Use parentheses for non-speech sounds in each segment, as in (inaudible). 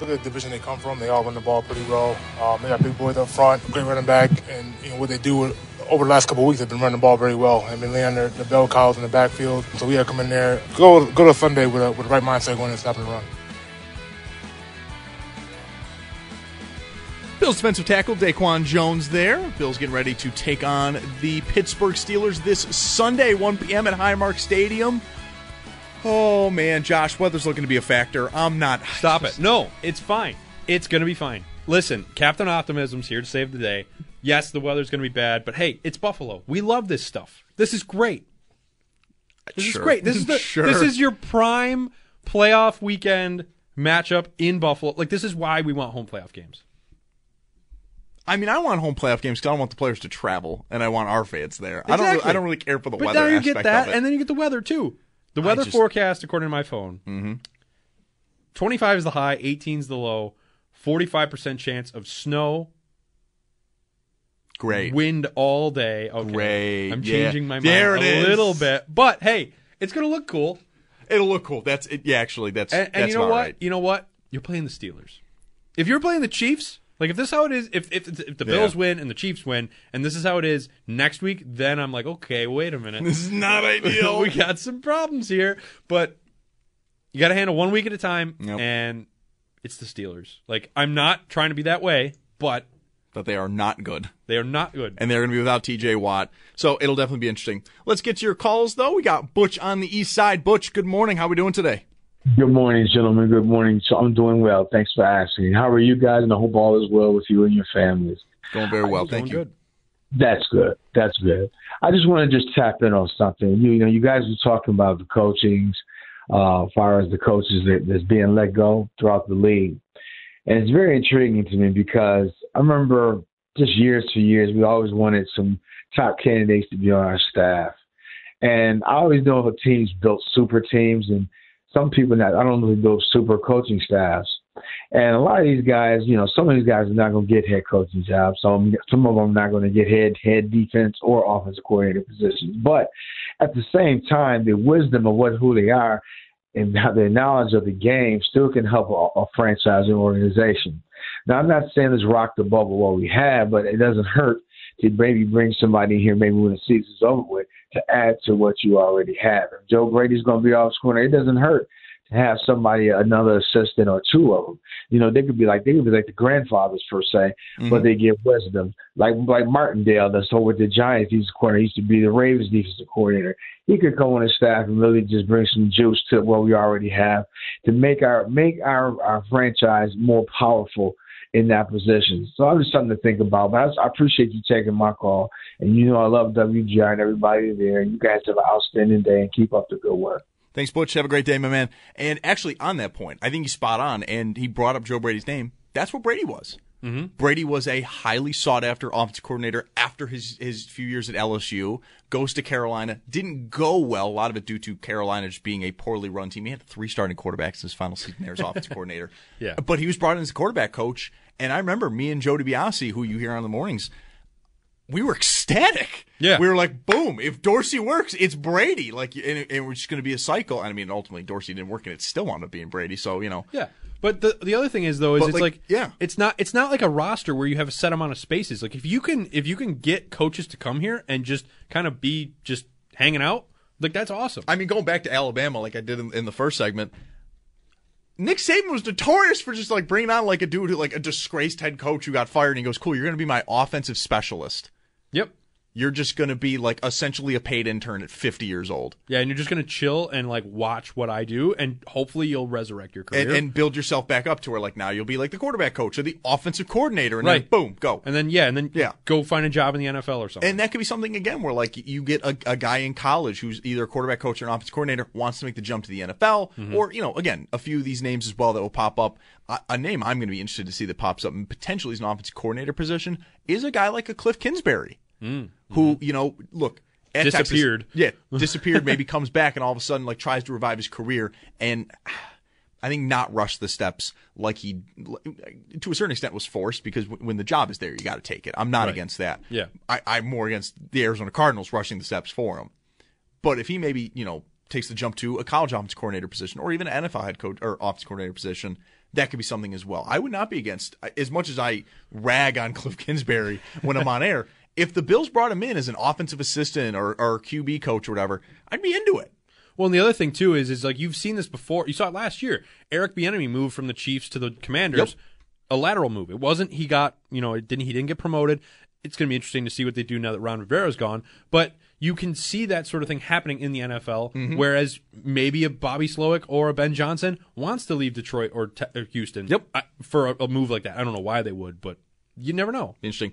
Look at the division they come from. They all run the ball pretty well. Um, they got big boys up front, great running back, and you know what they do over the last couple weeks. They've been running the ball very well. They've been laying their, the bell cows in the backfield. So we got to come in there, go go to Sunday with a, with the right mindset, going and stopping the run. Bills defensive tackle Daquan Jones there. Bills getting ready to take on the Pittsburgh Steelers this Sunday, 1 p.m. at Highmark Stadium. Oh man, Josh, weather's looking to be a factor. I'm not. (sighs) Stop it. No, it's fine. It's going to be fine. Listen, Captain Optimism's here to save the day. Yes, the weather's going to be bad, but hey, it's Buffalo. We love this stuff. This is great. This Sure. is great. This is the (laughs) Sure. this is your prime playoff weekend matchup in Buffalo. Like this is why we want home playoff games. I mean, I want home playoff games because I want the players to travel, and I want our fans there. I don't. Really, I don't really care for the But weather now you aspect get that, of it. and then you get the weather too. The weather just- forecast, according to my phone, mm-hmm. 25 is the high, 18 is the low, 45% chance of snow, Great. wind all day. Okay. Great. I'm Yeah. changing my mind There a it is. little bit, but hey, it's going to look cool. It'll look cool. That's it. Yeah, actually, that's And, and that's you know what? right. You know what? You're playing the Steelers. If you're playing the Chiefs, like if this is how it is, if if, if the Yeah. Bills win and the Chiefs win, and this is how it is next week, then I'm like, okay, wait a minute. This is not (laughs) ideal. we got some problems here, but you got to handle one week at a time, Yep. and it's the Steelers. Like I'm not trying to be that way, but but they are not good. they are not good. and they're going to be without TJ Watt. So it'll definitely be interesting. Let's get to your calls, though. We got Butch on the east side. Butch, good morning. How we doing today? Good morning, gentlemen. Good morning. So I'm doing well. Thanks for asking. How are you guys? And I hope all is well with you and your families. Going very well. Thank you. good. That's good. That's good. I just want to just tap in on something. You, you know, you guys were talking about the coachings, uh, as far as the coaches that, that's being let go throughout the league. And it's very intriguing to me because I remember just years to years, we always wanted some top candidates to be on our staff. And I always know if a team's built super teams and some people that I don't if build super coaching staffs. And a lot of these guys, you know, some of these guys are not going to get head coaching jobs. Some some of them are not going to get head head defense or offensive coordinator positions. But at the same time, the wisdom of what who they are and how their knowledge of the game still can help a, a organization. Now, I'm not saying let's rock the bubble what we have, but it doesn't hurt to maybe bring somebody in here, maybe when the season's over with, to add to what you already have. If Joe Brady's going to be off the corner, it doesn't hurt to have somebody, another assistant or two of them. You know, they could be like they could be like the grandfathers per se, but mm-hmm. they give wisdom. Like like Martindale, that's over with the Giants. He's a corner. He used to be the Ravens defensive coordinator. He could come on his staff and really just bring some juice to what we already have to make our make our our franchise more powerful in that position. So I'm just something to think about. But I, appreciate you taking my call, and you know I love WGR and everybody there. You guys have an outstanding day and keep up the good work. Thanks, Butch. Have a great day, my man. And actually, on that point, I think he's spot on. And he brought up Joe Brady's name. That's what Brady was. Mm-hmm. Brady was a highly sought after offensive coordinator after his, his few years at LSU. Goes to Carolina. Didn't go well. A lot of it due to Carolina just being a poorly run team. He had three starting quarterbacks in his final season there as offensive (laughs) coordinator. Yeah. But he was brought in as a quarterback coach. And I remember me and Joe DiBiase, who you hear on the mornings, we were ecstatic. Yeah. we were like, boom! If Dorsey works, it's Brady. Like, and, it- and we're just going to be a cycle. I mean, ultimately, Dorsey didn't work, and it still wound up being Brady. So you know, Yeah. But the the other thing is though is But, it's like, like, yeah. it's not it's not like a roster where you have a set amount of spaces. Like if you can if you can get coaches to come here and just kind of be just hanging out, like that's awesome. I mean, going back to Alabama, like I did in, in the first segment, Nick Saban was notorious for just like bringing on like a dude who like a disgraced head coach who got fired, and he goes, "Cool, you're going to be my offensive specialist." Yep. You're just going to be like essentially a paid intern at 50 years old Yeah, and you're just gonna chill and like watch what I do, and hopefully you'll resurrect your career. and, and build yourself back up to where like now you'll be like the quarterback coach or the offensive coordinator, and Right. then boom, go. And then yeah, and then Yeah. go find a job in the NFL or something. And that could be something again where like you get a, a guy in college who's either a quarterback coach or an offensive coordinator wants to make the jump to the NFL, Mm-hmm. or you know, again, a few of these names as well that will pop up. A, a name I'm going to be interested to see that pops up and potentially is an offensive coordinator position is a guy like a Cliff Kingsbury, who you know, look. At Texas- Mm. Disappeared. (laughs) yeah, disappeared. maybe comes back and all of a sudden like tries to revive his career, and (sighs) I think not rush the steps like he, to a certain extent, was forced because w- when the job is there, you got to take it. I'm not Right. against that. Yeah. I, I'm more against the Arizona Cardinals rushing the steps for him. But if he maybe you know takes the jump to a college offense coordinator position or even an NFL head coach or offense coordinator position, that could be something as well. I would not be against as much as I rag on (laughs) Cliff Kingsbury when I'm on air. If the Bills brought him in as an offensive assistant or, or QB coach or whatever, I'd be into it. Well, and the other thing too is is like you've seen this before. You saw it last year. Eric Bieniemy moved from the Chiefs to the Commanders. Yep. A lateral move. It wasn't he got you know it didn't he didn't get promoted. It's going to be interesting to see what they do now that Ron Rivera's gone. But you can see that sort of thing happening in the NFL. Mm-hmm. Whereas maybe a Bobby Slowik or a Ben Johnson wants to leave Detroit or, te- or Houston. Yep. For a, a move like that. I don't know why they would, but you never know. Interesting.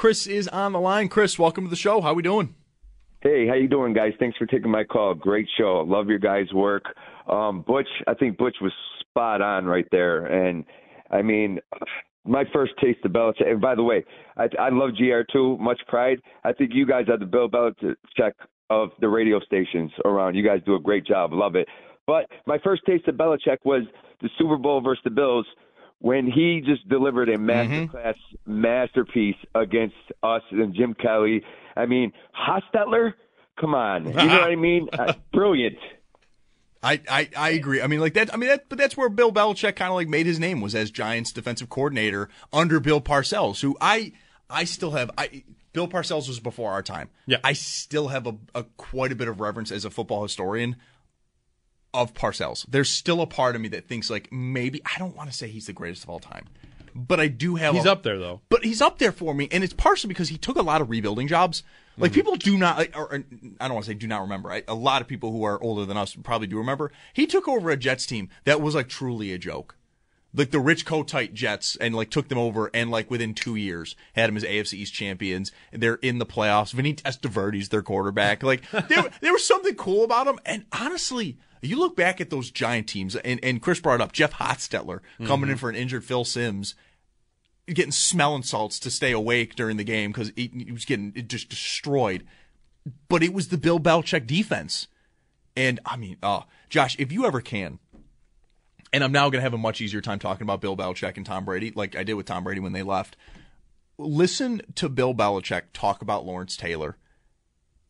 Chris is on the line. Chris, welcome to the show. How we doing? Hey, how you doing, guys? Thanks for taking my call. Great show. Love your guys' work. Um, Butch, I think Butch was spot on right there. And I mean, my first taste of Belichick. And by the way, I, I love GR too. Much pride. I think you guys are the Bill Belichick of the radio stations around. You guys do a great job. Love it. But my first taste of Belichick was the Super Bowl versus the Bills when he just delivered a masterclass masterpiece against us and Jim Kelly. I mean, Hostetler, come on, you know what I mean? (laughs) Uh, brilliant. I, I, I agree. I mean, like that. I mean, that, but that's where Bill Belichick kind of like made his name was as Giants defensive coordinator under Bill Parcells, who I, I still have. I Bill Parcells was before our time. Yeah. I still have a, a quite a bit of reverence as a football historian of Parcells. There's still a part of me that thinks like maybe I don't want to say he's the greatest of all time, but I do have. He's a, up there though. but he's up there for me, and it's partially because he took a lot of rebuilding jobs. Like mm-hmm. people do not, or, or I don't want to say do not remember. I, a lot of people who are older than us probably do remember. He took over a Jets team that was like truly a joke, like the Rich Kotite Jets, and like took them over, and like within two years had them as AFC East champions. They're in the playoffs. Vinny Testaverde's their quarterback. Like there, there was something cool about him, and honestly. You look back at those giant teams, and, and Chris brought up Jeff Hostetler coming in mm-hmm. for an injured Phil Simms getting smelling salts to stay awake during the game because he, he was getting just destroyed. But it was the Bill Belichick defense, and I mean, oh, Josh, if you ever can, and I'm now going to have a much easier time talking about Bill Belichick and Tom Brady, like I did with Tom Brady when they left. Listen to Bill Belichick talk about Lawrence Taylor.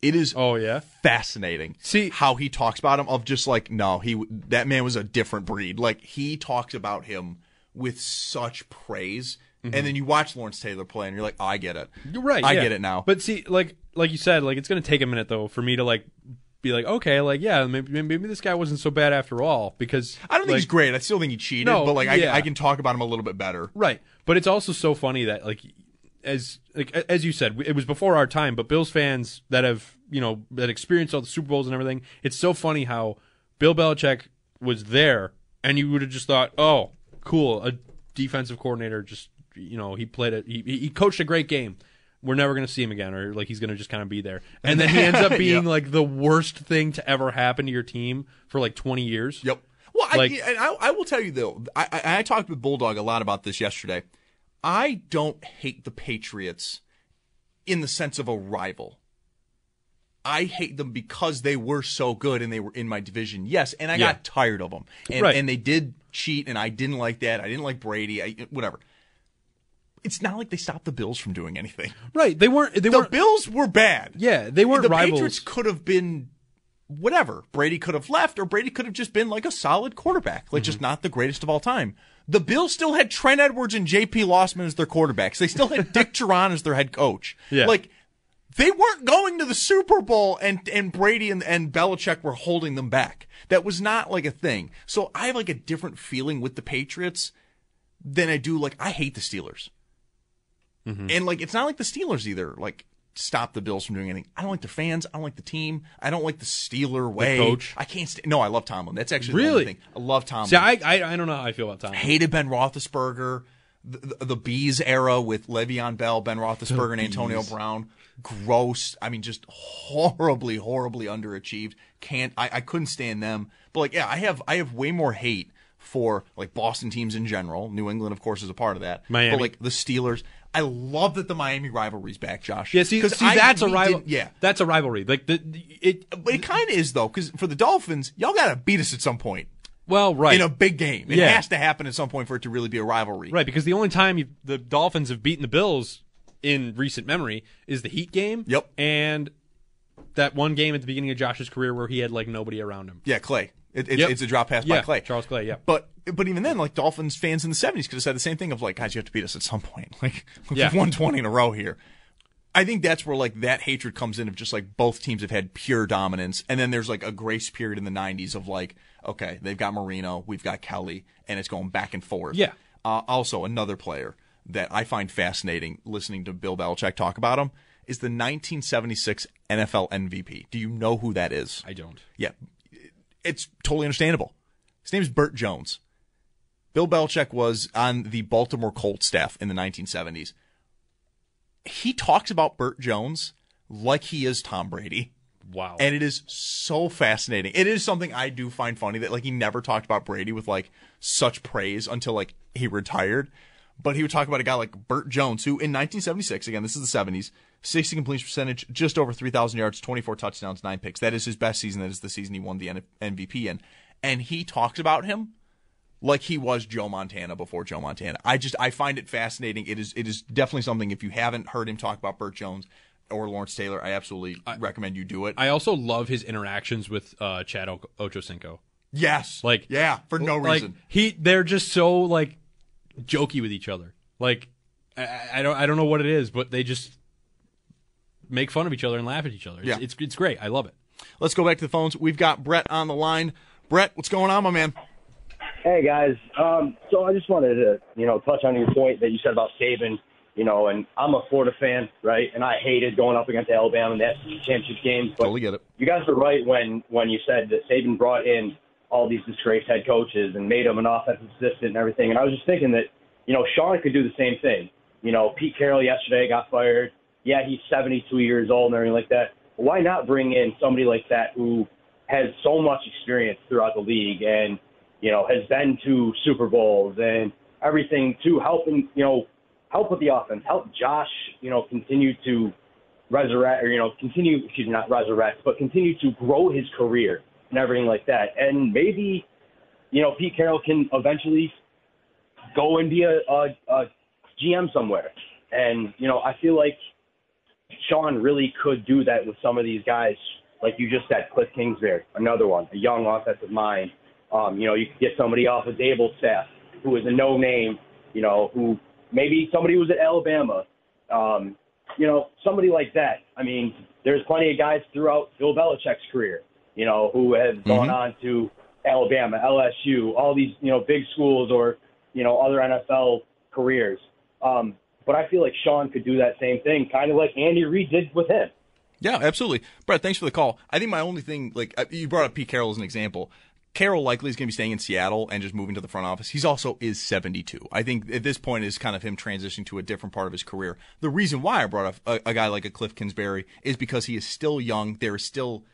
It is Oh yeah. fascinating. See- how he talks about him of just like no, he that man was a different breed. Like he talks about him with such praise, and mm-hmm. then you watch Lawrence Taylor play, and you're like, oh, I get it. You're right. I yeah. get it now. But see, like like you said, like it's going to take a minute though for me to like be like, okay, like yeah, maybe maybe this guy wasn't so bad after all because I don't think like, he's great. I still think he cheated, No, but like yeah. I, I can talk about him a little bit better. Right. But it's also so funny that like as like as you said, it was before our time, but Bills fans that have, you know, that experienced all the Super Bowls and everything, it's so funny how Bill Belichick was there and you would have just thought, "Oh, cool, a defensive coordinator just, you know, he played it he he coached a great game." We're never going to see him again, or like he's going to just kind of be there, and then he (laughs) ends up being Yep. like the worst thing to ever happen to your team for like twenty years. Yep. Well, Like- I, and I, I will tell you though, I, I, I talked with Bulldog a lot about this yesterday. I don't hate the Patriots in the sense of a rival. I hate them because they were so good and they were in my division. Yes, and I Yeah. got tired of them. And, Right. and they did cheat, and I didn't like that. I didn't like Brady. I, whatever. It's not like they stopped the Bills from doing anything. Right? They weren't. They The weren't. Bills were bad. yeah, they weren't the rivals. Patriots could have been whatever. Brady could have left, or Brady could have just been like a solid quarterback, like Mm-hmm. just not the greatest of all time. The Bills still had Trent Edwards and J.P. Losman as their quarterbacks. They still had (laughs) Dick Jauron as their head coach. Yeah. Like they weren't going to the Super Bowl, and and Brady and, and Belichick were holding them back. That was not like a thing. So I have like a different feeling with the Patriots than I do like I hate the Steelers. Mm-hmm. And like it's not like the Steelers either. Like stop the Bills from doing anything. I don't like their fans. I don't like the team. I don't like the Steeler way. coach? I can't stand. No, I love Tomlin. That's actually the Really? only thing. I love Tomlin. See, I, I I don't know how I feel about Tom. hated Ben Roethlisberger. The, the, the Bees era with Le'Veon Bell, Ben Roethlisberger, and Antonio Brown. Gross. I mean, just horribly, horribly underachieved. Can't. I, I couldn't stand them. But like, yeah, I have I have way more hate for like Boston teams in general. New England, of course, is a part of that. Miami. But like the Steelers. I love that the Miami rivalry's back, Josh. Yeah, see, see I- that's a rival. Yeah, that's a rivalry. Like the it. but it kind of is though, because for the Dolphins, y'all got to beat us at some point Well, right. in a big game. It Yeah. has to happen at some point for it to really be a rivalry. Right, because the only time you, the Dolphins have beaten the Bills in recent memory is the Heat game. Yep. And that one game at the beginning of Josh's career where he had like nobody around him. Yeah, Clay. It, it's, Yep. it's a drop pass Yeah, by Clay. Charles Clay, yeah. But but even then, like Dolphins fans in the seventies could have said the same thing of like, guys, you have to beat us at some point. (laughs) Like we've Yeah. won twenty in a row here. I think that's where like that hatred comes in of just like both teams have had pure dominance, and then there's like a grace period in the '90s of like, okay, they've got Marino, we've got Kelly, and it's going back and forth. Yeah. Uh, also, another player that I find fascinating listening to Bill Belichick talk about him is the 1976 NFL MVP. Do you know who that is? I don't. Yeah, it's totally understandable. His name is Bert Jones. Bill Belichick was on the Baltimore Colts staff in the 1970s. He talks about Bert Jones like he is Tom Brady. Wow. And it is so fascinating. It is something I do find funny that like he never talked about Brady with like such praise until like he retired. But he would talk about a guy like Bert Jones, who in 1976, again, this is the 70s, 60 completion percentage, just over 3,000 yards, 24 touchdowns, nine picks. That is his best season. That is the season he won the MVP in. And he talks about him like he was Joe Montana before Joe Montana. I just I find it fascinating. It is it is definitely something. If you haven't heard him talk about Bert Jones or Lawrence Taylor, I absolutely recommend you do it. I also love his interactions with uh, Chad o- Ochocinco. yes, Like yeah, for no like, reason. He they're just so like jokey with each other. Like I, I don't I don't know what it is, but they just make fun of each other and laugh at each other. It's, Yeah. it's it's great. I love it. Let's go back to the phones. We've got Brett on the line. Brett, what's going on, my man? Hey guys, um, so I just wanted to, you know, touch on your point that you said about Saban, you know, and I'm a Florida fan, right? And I hated going up against Alabama in that championship game. But Totally get it. you guys were right when when you said that Saban brought in all these disgraced head coaches and made them an offensive assistant and everything. And I was just thinking that, you know, Sean could do the same thing. You know, Pete Carroll yesterday got fired. Yeah, he's 72 years old and everything like that. But why not bring in somebody like that who has so much experience throughout the league and you know has been to Super Bowls and everything to help and you know help with the offense, help Josh, you know, continue to resurrect or you know continue excuse me not resurrect but continue to grow his career and everything like that. And maybe you know Pete Carroll can eventually go and be a, a, a GM somewhere. And you know I feel like Sean really could do that with some of these guys, like you just said, Cliff Kingsbury, another one, a young offensive mind. Um, you know, you could get somebody off of Daboll's staff who is a no name, you know, who maybe somebody was at Alabama, um, you know, somebody like that. I mean, there's plenty of guys throughout Bill Belichick's career, you know, who have gone on to Alabama, LSU, all these, you know, big schools or, you know, other NFL careers. Um, but I feel like Sean could do that same thing, kind of like Andy Reid did with him. Yeah, absolutely. Brett, thanks for the call. I think my only thing, like, uh, you brought up Pete Carroll as an example. Carroll likely is going to be staying in Seattle and just moving to the front office. He's also is 72. I think at this point is kind of him transitioning to a different part of his career. The reason why I brought up a, a guy like a Cliff Kingsbury is because he is still young. There is still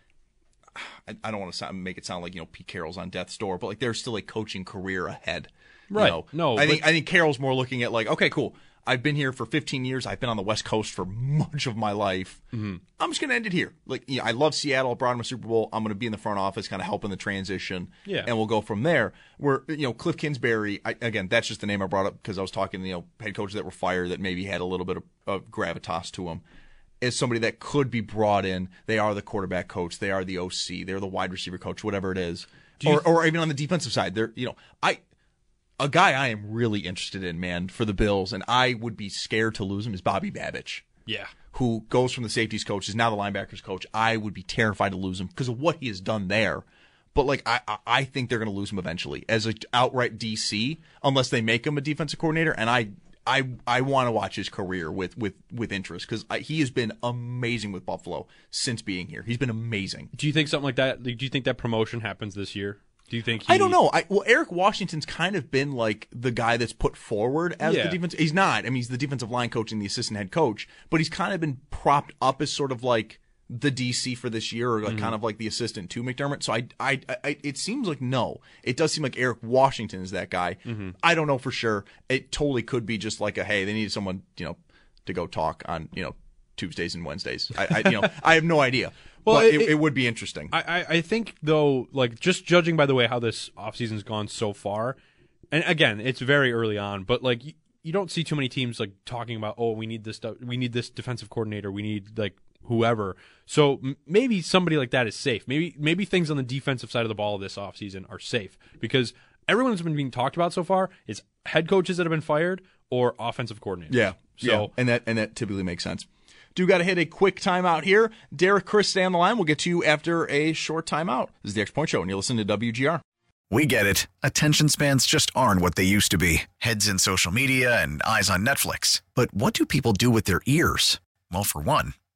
I, I don't want to sound, make it sound like you know Pete Carroll's on death's door, but like there's still a coaching career ahead. you Right. know? No, I think but- I think Carroll's more looking at like, okay, cool. I've been here for 15 years. I've been on the West Coast for much of my life. Mm-hmm. I'm just going to end it here. Like, you know, I love Seattle. I brought him a Super Bowl. I'm going to be in the front office, kind of helping the transition. Yeah. And we'll go from there. Where, you know, Cliff Kingsbury, I, again, that's just the name I brought up because I was talking, you know, head coaches that were fired that maybe had a little bit of, of gravitas to them. As somebody that could be brought in, they are the quarterback coach, they are the OC, they're the wide receiver coach, whatever it is, or, or even on the defensive side. They're, you know, I, a guy I am really interested in, man, for the Bills, and I would be scared to lose him is Bobby Babich Yeah. who goes from the safeties coach is now the linebackers coach. I would be terrified to lose him because of what he has done there. But like I, I- I think they're going to lose him eventually as an outright DC unless they make him a defensive coordinator. And I, I I want to watch his career with with with interest because he has been amazing with Buffalo since being here. He's been amazing. Do you think something like that? Do you think that promotion happens this year? Do you think? He, I don't know. I, well, Eric Washington's kind of been like the guy that's put forward as Yeah. the defense. He's not. I mean, he's the defensive line coach and the assistant head coach, but he's kind of been propped up as sort of like the DC for this year, or like mm-hmm. kind of like the assistant to McDermott. So I, I, I, it seems like no. It does seem like Eric Washington is that guy. Mm-hmm. I don't know for sure. It totally could be just like a hey, they needed someone, you know, to go talk on, you know, Tuesdays and Wednesdays. I, I you know, I have no idea. (laughs) Well, but it- it, it- would be interesting. I, I, think though, like just judging by the way how this offseason's gone so far, and again, it's very early on, but like you, you don't see too many teams like talking about, oh, we need this we need this defensive coordinator, we need like whoever. So maybe somebody like that is safe. Maybe maybe things on the defensive side of the ball this offseason are safe because everyone that's been being talked about so far is head coaches that have been fired or offensive coordinators. Yeah. So yeah. and that and that typically makes sense. Do got to hit a quick timeout here. Derek, Chris, stay on the line. We'll get to you after a short timeout. This is the X Point Show, and you're listening to WGR. We get it. Attention spans just aren't what they used to be heads in social media and eyes on Netflix. But what do people do with their ears? Well, for one,